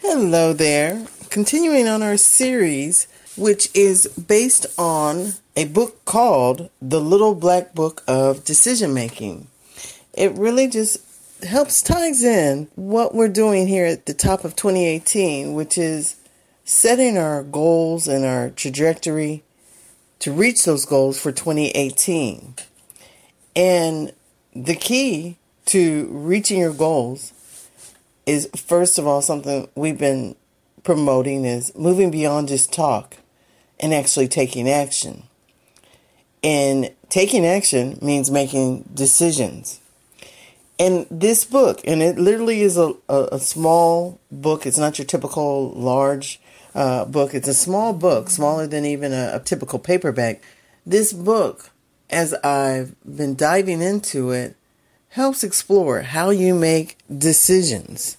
Hello there. Continuing on our series, which is based on a book called The Little Black Book of Decision Making. It really just helps ties in what we're doing here at the top of 2018, which is setting our goals and our trajectory to reach those goals for 2018. And the key to reaching your goals is first of all something we've been promoting is moving beyond just talk and actually taking action. And taking action means making decisions. And this book, and it literally is a, a, a small book, it's not your typical large uh, book, it's a small book, smaller than even a, a typical paperback. This book, as I've been diving into it, helps explore how you make decisions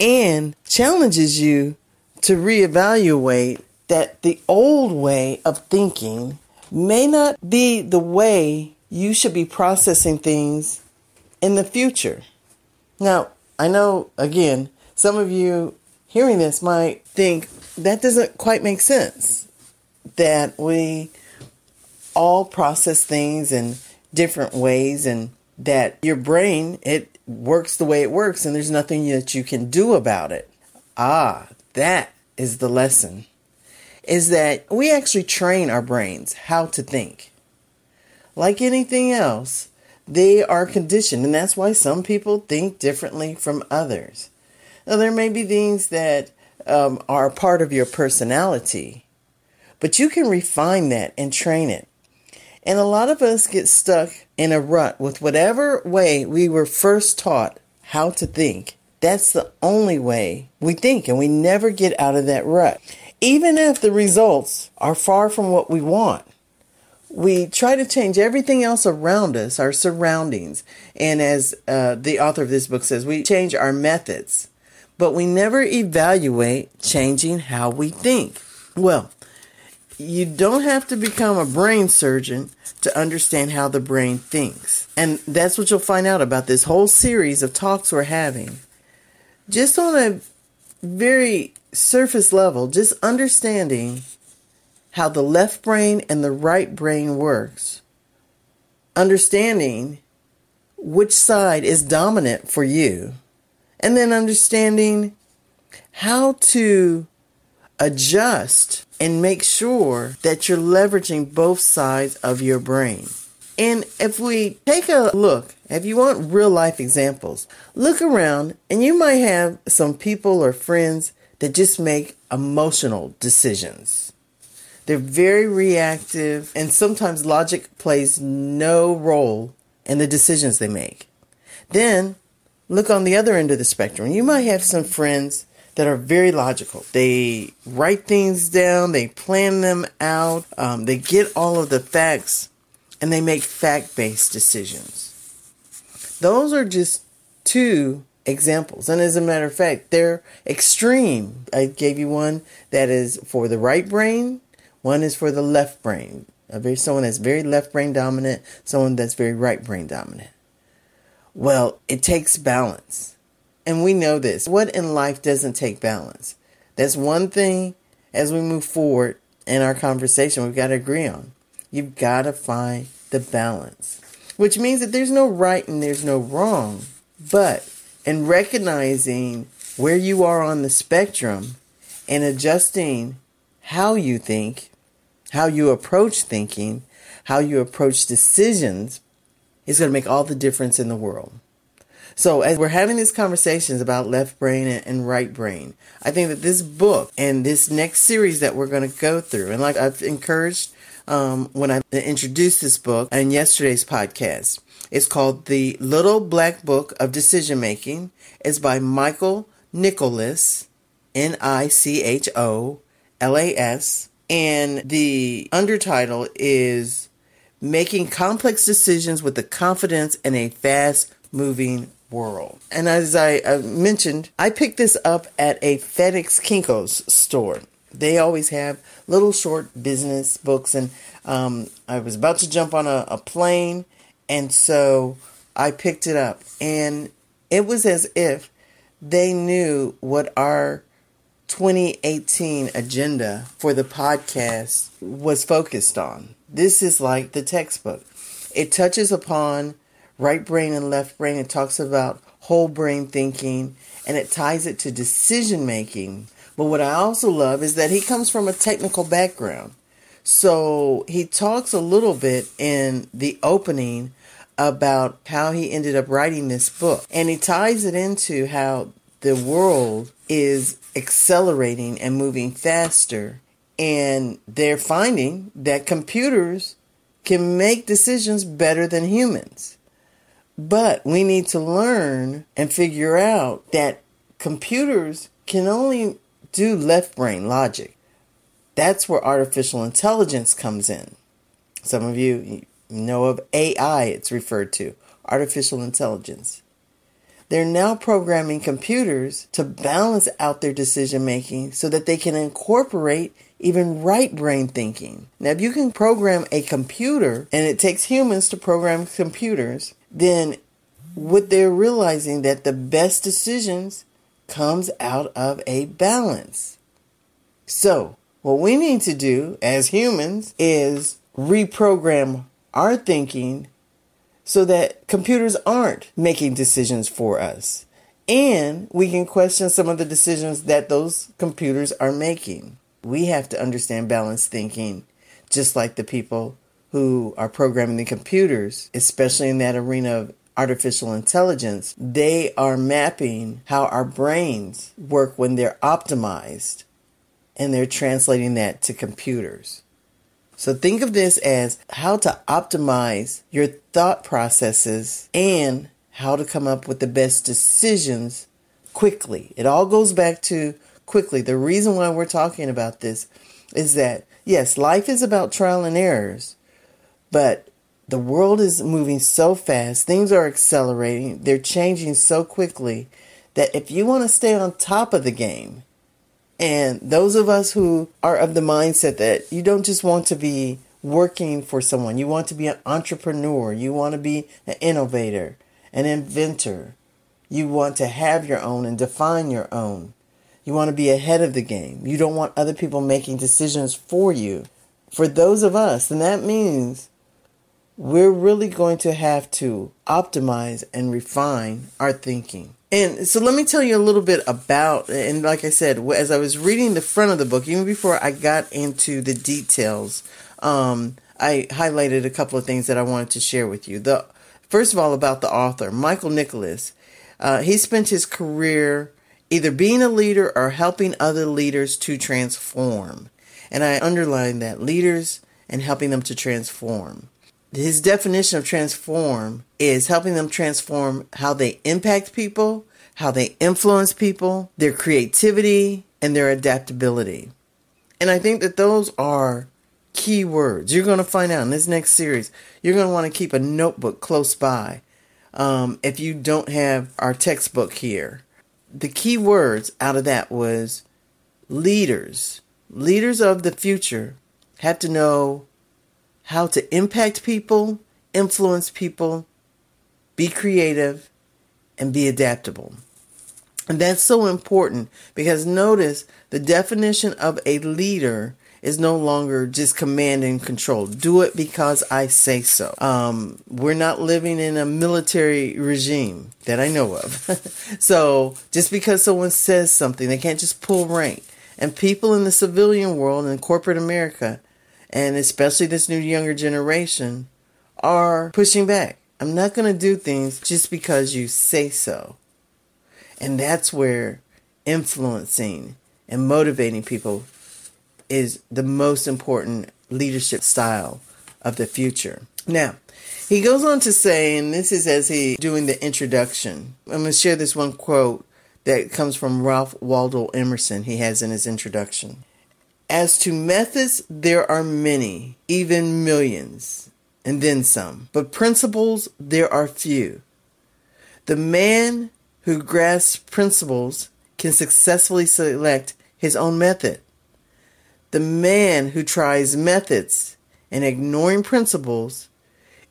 and challenges you to reevaluate that the old way of thinking may not be the way you should be processing things in the future. Now, I know, again, some of you hearing this might think that doesn't quite make sense. That we all process things in different ways and that your brain, it works the way it works and there's nothing that you can do about it. Ah, that is the lesson. Is that we actually train our brains how to think. Like anything else, they are conditioned, and that's why some people think differently from others. Now, there may be things that um, are part of your personality, but you can refine that and train it. And a lot of us get stuck in a rut with whatever way we were first taught how to think. That's the only way we think, and we never get out of that rut. Even if the results are far from what we want, we try to change everything else around us, our surroundings. And as uh, the author of this book says, we change our methods, but we never evaluate changing how we think. Well, you don't have to become a brain surgeon to understand how the brain thinks. And that's what you'll find out about this whole series of talks we're having. Just on a very surface level, just understanding how the left brain and the right brain works. Understanding which side is dominant for you. And then understanding how to adjust and make sure that you're leveraging both sides of your brain. And if we take a look, if you want real life examples, look around and you might have some people or friends that just make emotional decisions. They're very reactive, and sometimes logic plays no role in the decisions they make. Then look on the other end of the spectrum. You might have some friends that are very logical. They write things down, they plan them out, um, they get all of the facts, and they make fact based decisions. Those are just two examples. And as a matter of fact, they're extreme. I gave you one that is for the right brain, one is for the left brain. A very someone that's very left brain dominant, someone that's very right brain dominant. Well, it takes balance. And we know this. What in life doesn't take balance? That's one thing as we move forward in our conversation we've got to agree on. You've got to find the balance, which means that there's no right and there's no wrong. But in recognizing where you are on the spectrum and adjusting how you think, how you approach thinking, how you approach decisions is going to make all the difference in the world. So as we're having these conversations about left brain and, right brain, I think that this book and this next series that we're going to go through, and like I've encouraged um, when I introduced this book in yesterday's podcast, it's called The Little Black Book of Decision Making. It's by Michael Nicholas, N I C H O L A S. And the undertitle is Making Complex Decisions with the Confidence in a Fast Moving world. And as I uh, mentioned, I picked this up at a FedEx Kinko's store. They always have little short business books, and um, I was about to jump on a, a plane, and so I picked it up, and it was as if they knew what our 2018 agenda for the podcast was focused on. This is like the textbook. It touches upon right brain and left brain. It talks about whole brain thinking and it ties it to decision making. But what I also love is that he comes from a technical background. So he talks a little bit in the opening about how he ended up writing this book. And he ties it into how the world is accelerating and moving faster. And they're finding that computers can make decisions better than humans. But we need to learn and figure out that computers can only do left brain logic. That's where artificial intelligence comes in. Some of you know of AI, it's referred to artificial intelligence. They're now programming computers to balance out their decision making so that they can incorporate even right brain thinking. Now, if you can program a computer, and it takes humans to program computers, then what they're realizing that the best decisions comes out of a balance. So, what we need to do as humans is reprogram our thinking so that computers aren't making decisions for us. And we can question some of the decisions that those computers are making. We have to understand balanced thinking, just like the people who are programming the computers, especially in that arena of artificial intelligence. They are mapping how our brains work when they're optimized, and they're translating that to computers. So think of this as how to optimize your thought processes and how to come up with the best decisions quickly. It all goes back to quickly. The reason why we're talking about this is that, yes, life is about trial and errors, but the world is moving so fast, things are accelerating, they're changing so quickly that if you want to stay on top of the game, and those of us who are of the mindset that you don't just want to be working for someone, you want to be an entrepreneur, you want to be an innovator, an inventor, you want to have your own and define your own. You want to be ahead of the game. You don't want other people making decisions for you. For those of us, and that means we're really going to have to optimize and refine our thinking. And so let me tell you a little bit about, and like I said, as I was reading the front of the book, even before I got into the details, um, I highlighted a couple of things that I wanted to share with you. The first of all about the author, Michael Nicholas. Uh, he spent his career either being a leader or helping other leaders to transform. And I underline that leaders and helping them to transform. His definition of transform is helping them transform how they impact people, how they influence people, their creativity, and their adaptability. And I think that those are key words. You're going to find out in this next series. You're going to want to keep a notebook close by um, if you don't have our textbook here. The key words out of that was leaders. Leaders of the future have to know how to impact people, influence people, be creative, and be adaptable. And that's so important because notice the definition of a leader is no longer just command and control. Do it because I say so. Um, we're not living in a military regime that I know of. so just because someone says something, they can't just pull rank. And people in the civilian world and corporate America and especially this new younger generation, are pushing back. I'm not going to do things just because you say so. And that's where influencing and motivating people is the most important leadership style of the future. Now, he goes on to say, and this is as he doing the introduction. I'm going to share this one quote that comes from Ralph Waldo Emerson. He has in his introduction. As to methods, there are many, even millions, and then some. But principles, there are few. The man who grasps principles can successfully select his own method. The man who tries methods and ignoring principles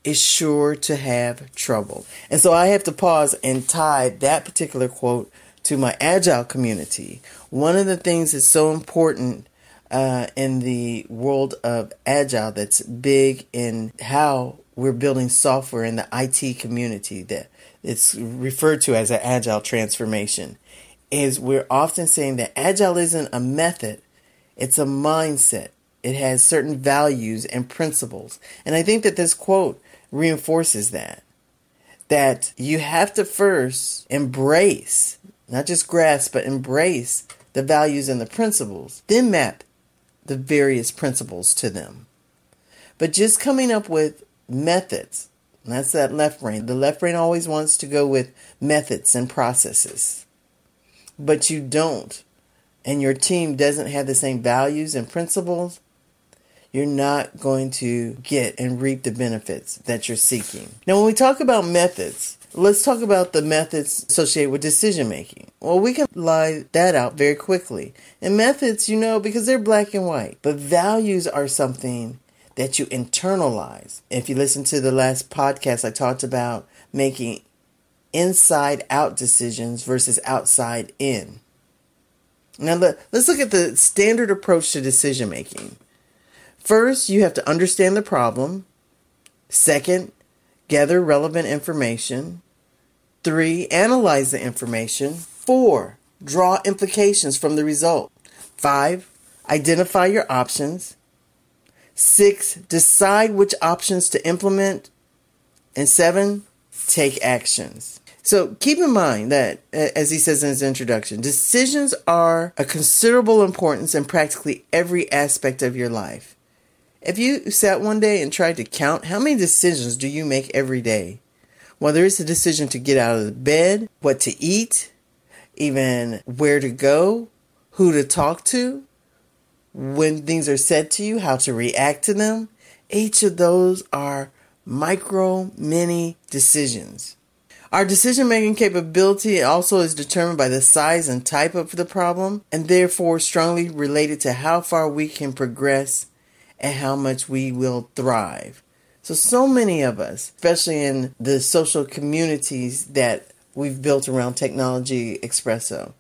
is sure to have trouble. And so I have to pause and tie that particular quote to my agile community, one of the things that's so important uh, in the world of agile that's big in how we're building software in the IT community that it's referred to as an agile transformation is we're often saying that agile isn't a method, it's a mindset. It has certain values and principles. And I think that this quote reinforces that. That you have to first embrace, not just grasp, but embrace the values and the principles, then map the various principles to them. But just coming up with methods, that's that left brain. The left brain always wants to go with methods and processes. But you don't, and your team doesn't have the same values and principles, you're not going to get and reap the benefits that you're seeking. Now, when we talk about methods, let's talk about the methods associated with decision making. Well, we can lie that out very quickly. And methods, you know, because they're black and white, but values are something that you internalize. If you listen to the last podcast, I talked about making inside out decisions versus outside in. Now, let, us look at the standard approach to decision making. First, you have to understand the problem. Second, gather relevant information. Three, analyze the information. Four, draw implications from the result. Five, identify your options. Six, decide which options to implement. And seven, take actions. So keep in mind that, as he says in his introduction, decisions are a considerable importance in practically every aspect of your life. If you sat one day and tried to count how many decisions do you make every day, whether it's a decision to get out of bed, what to eat, even where to go, who to talk to, when things are said to you, how to react to them. Each of those are micro, mini decisions. Our decision making capability also is determined by the size and type of the problem, and therefore strongly related to how far we can progress and how much we will thrive. So, so many of us, especially in the social communities that we've built around Technology Expresso,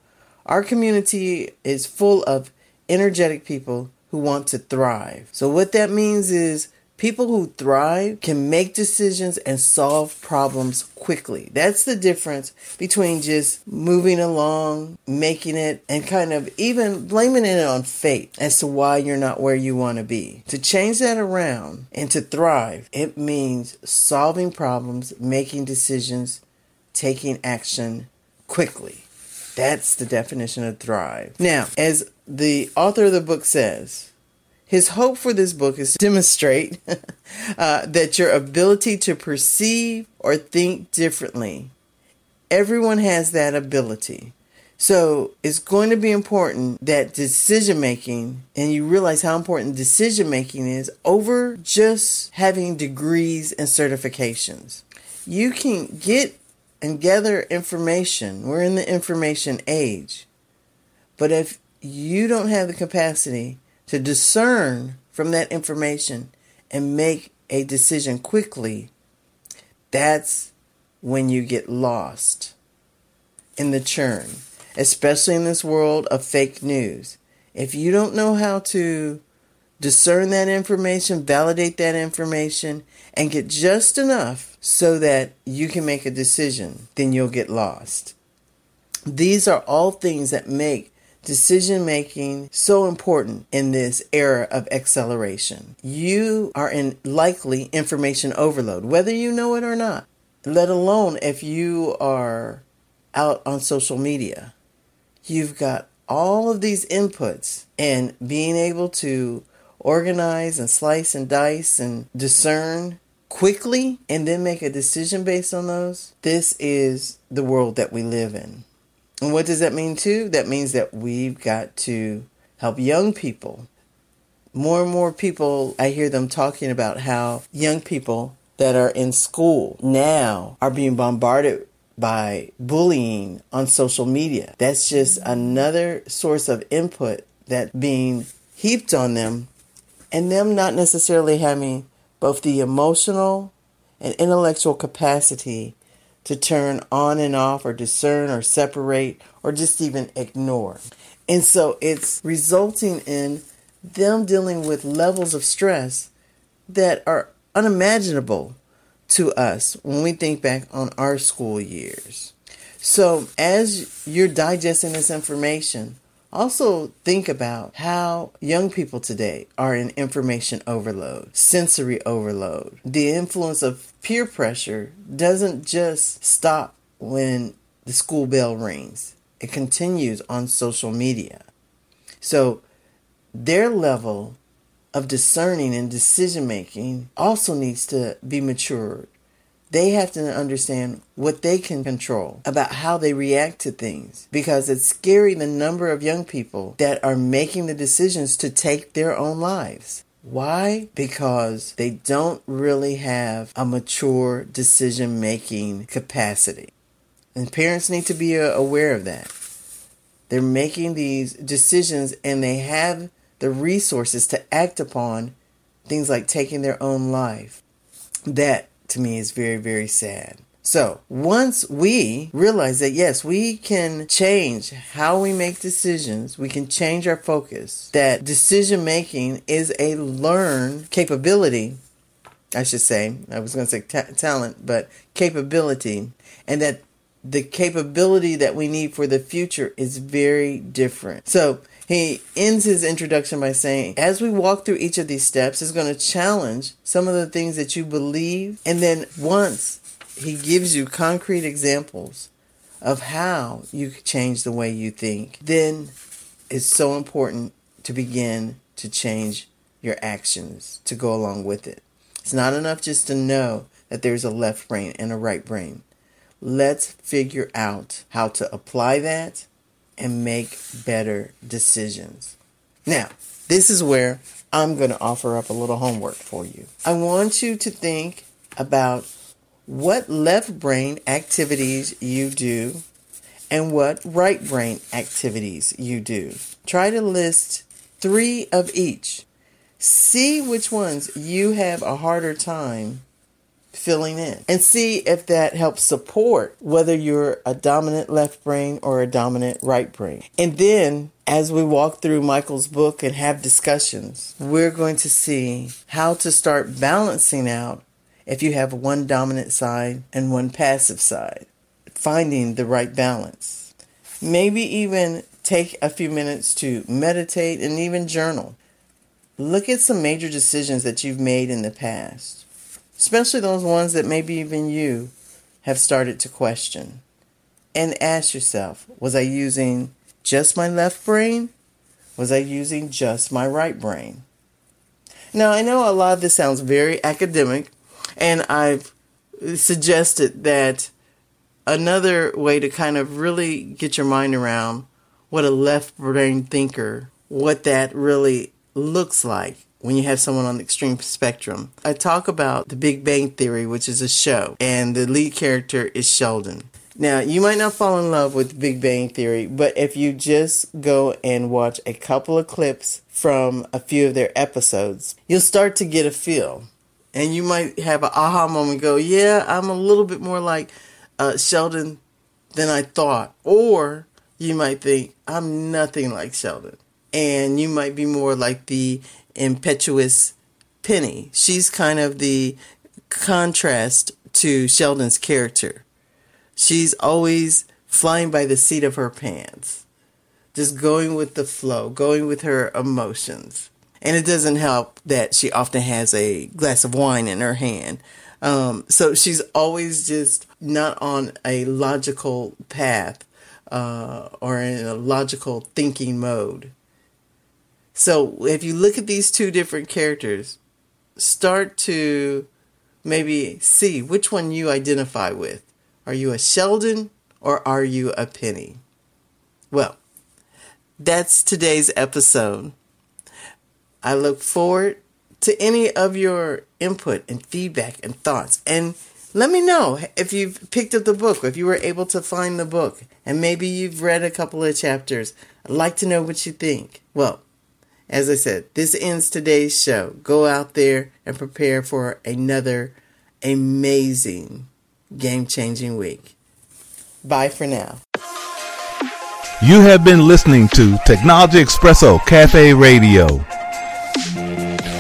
our community is full of energetic people who want to thrive. So, what that means is people who thrive can make decisions and solve problems quickly. That's the difference between just moving along, making it, and kind of even blaming it on fate as to why you're not where you want to be. To change that around and to thrive, it means solving problems, making decisions, taking action quickly. That's the definition of thrive. Now, as the author of the book says, his hope for this book is to demonstrate uh, that your ability to perceive or think differently, everyone has that ability. So it's going to be important that decision making, and you realize how important decision making is over just having degrees and certifications. You can get and gather information. We're in the information age. But if you don't have the capacity to discern from that information and make a decision quickly, that's when you get lost in the churn, especially in this world of fake news. If you don't know how to discern that information, validate that information, and get just enough so that you can make a decision, then you'll get lost. These are all things that make decision making so important in this era of acceleration. You are in likely information overload, whether you know it or not, let alone if you are out on social media. You've got all of these inputs and being able to organize and slice and dice and discern quickly and then make a decision based on those, this is the world that we live in. And what does that mean too? That means that we've got to help young people. More and more people, I hear them talking about how young people that are in school now are being bombarded by bullying on social media. That's just another source of input that being heaped on them and them not necessarily having both the emotional and intellectual capacity to turn on and off or discern or separate or just even ignore. And so it's resulting in them dealing with levels of stress that are unimaginable to us when we think back on our school years. So, as you're digesting this information, also think about how young people today are in information overload, sensory overload. The influence of peer pressure doesn't just stop when the school bell rings, it continues on social media. So, their level of discerning and decision making also needs to be matured. They have to understand what they can control about how they react to things because it's scary the number of young people that are making the decisions to take their own lives. Why? Because they don't really have a mature decision making capacity. And parents need to be uh, aware of that. They're making these decisions and they have the resources to act upon things like taking their own life. That to me is very, very sad. So, once we realize that yes, we can change how we make decisions, we can change our focus, that decision making is a learned capability, I should say, I was going to say ta- talent, but capability, and that the capability that we need for the future is very different. So, he ends his introduction by saying, as we walk through each of these steps, is going to challenge some of the things that you believe. And then once he gives you concrete examples of how you change the way you think, then it's so important to begin to change your actions to go along with it. It's not enough just to know that there's a left brain and a right brain. Let's figure out how to apply that and make better decisions. Now, this is where I'm going to offer up a little homework for you. I want you to think about what left brain activities you do and what right brain activities you do. Try to list three of each. See which ones you have a harder time filling in and see if that helps support whether you're a dominant left brain or a dominant right brain. And then as we walk through Michael's book and have discussions, we're going to see how to start balancing out if you have one dominant side and one passive side, finding the right balance. Maybe even take a few minutes to meditate and even journal. Look at some major decisions that you've made in the past especially those ones that maybe even you have started to question. And ask yourself was I using just my left brain? Was I using just my right brain? Now, I know a lot of this sounds very academic, and I've suggested that another way to kind of really get your mind around what a left brain thinker, what that really looks like when you have someone on the extreme spectrum. I talk about the Big Bang Theory, which is a show, and the lead character is Sheldon. Now, you might not fall in love with Big Bang Theory, but if you just go and watch a couple of clips from a few of their episodes, you'll start to get a feel. And you might have an aha moment go, yeah, I'm a little bit more like uh, Sheldon than I thought. Or you might think, I'm nothing like Sheldon. And you might be more like the impetuous Penny. She's kind of the contrast to Sheldon's character. She's always flying by the seat of her pants, just going with the flow, going with her emotions. And it doesn't help that she often has a glass of wine in her hand. Um, so she's always just not on a logical path uh, or in a logical thinking mode. So if you look at these two different characters, start to maybe see which one you identify with. Are you a Sheldon or are you a Penny? Well, that's today's episode. I look forward to any of your input and feedback and thoughts. And let me know if you've picked up the book, if you were able to find the book, and maybe you've read a couple of chapters. I'd like to know what you think. Well, as I said, this ends today's show. Go out there and prepare for another amazing game changing week. Bye for now. You have been listening to Technology Expresso Cafe Radio.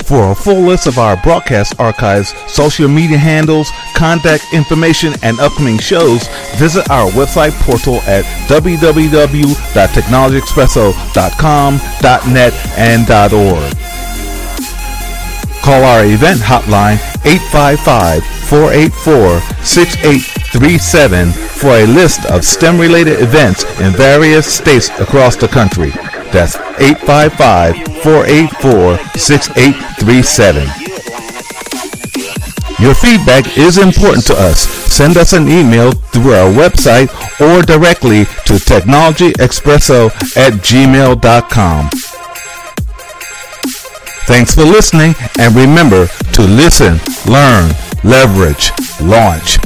For a full list of our broadcast archives, social media handles, contact information, and upcoming shows, visit our website portal at www.technologyexpresso.com.net and .org. Call our event hotline 855-484-6837 for a list of STEM-related events in various states across the country. That's 855-484-6837. Your feedback is important to us. Send us an email through our website or directly to technologyexpresso at gmail.com. Thanks for listening and remember to listen, learn, leverage, launch.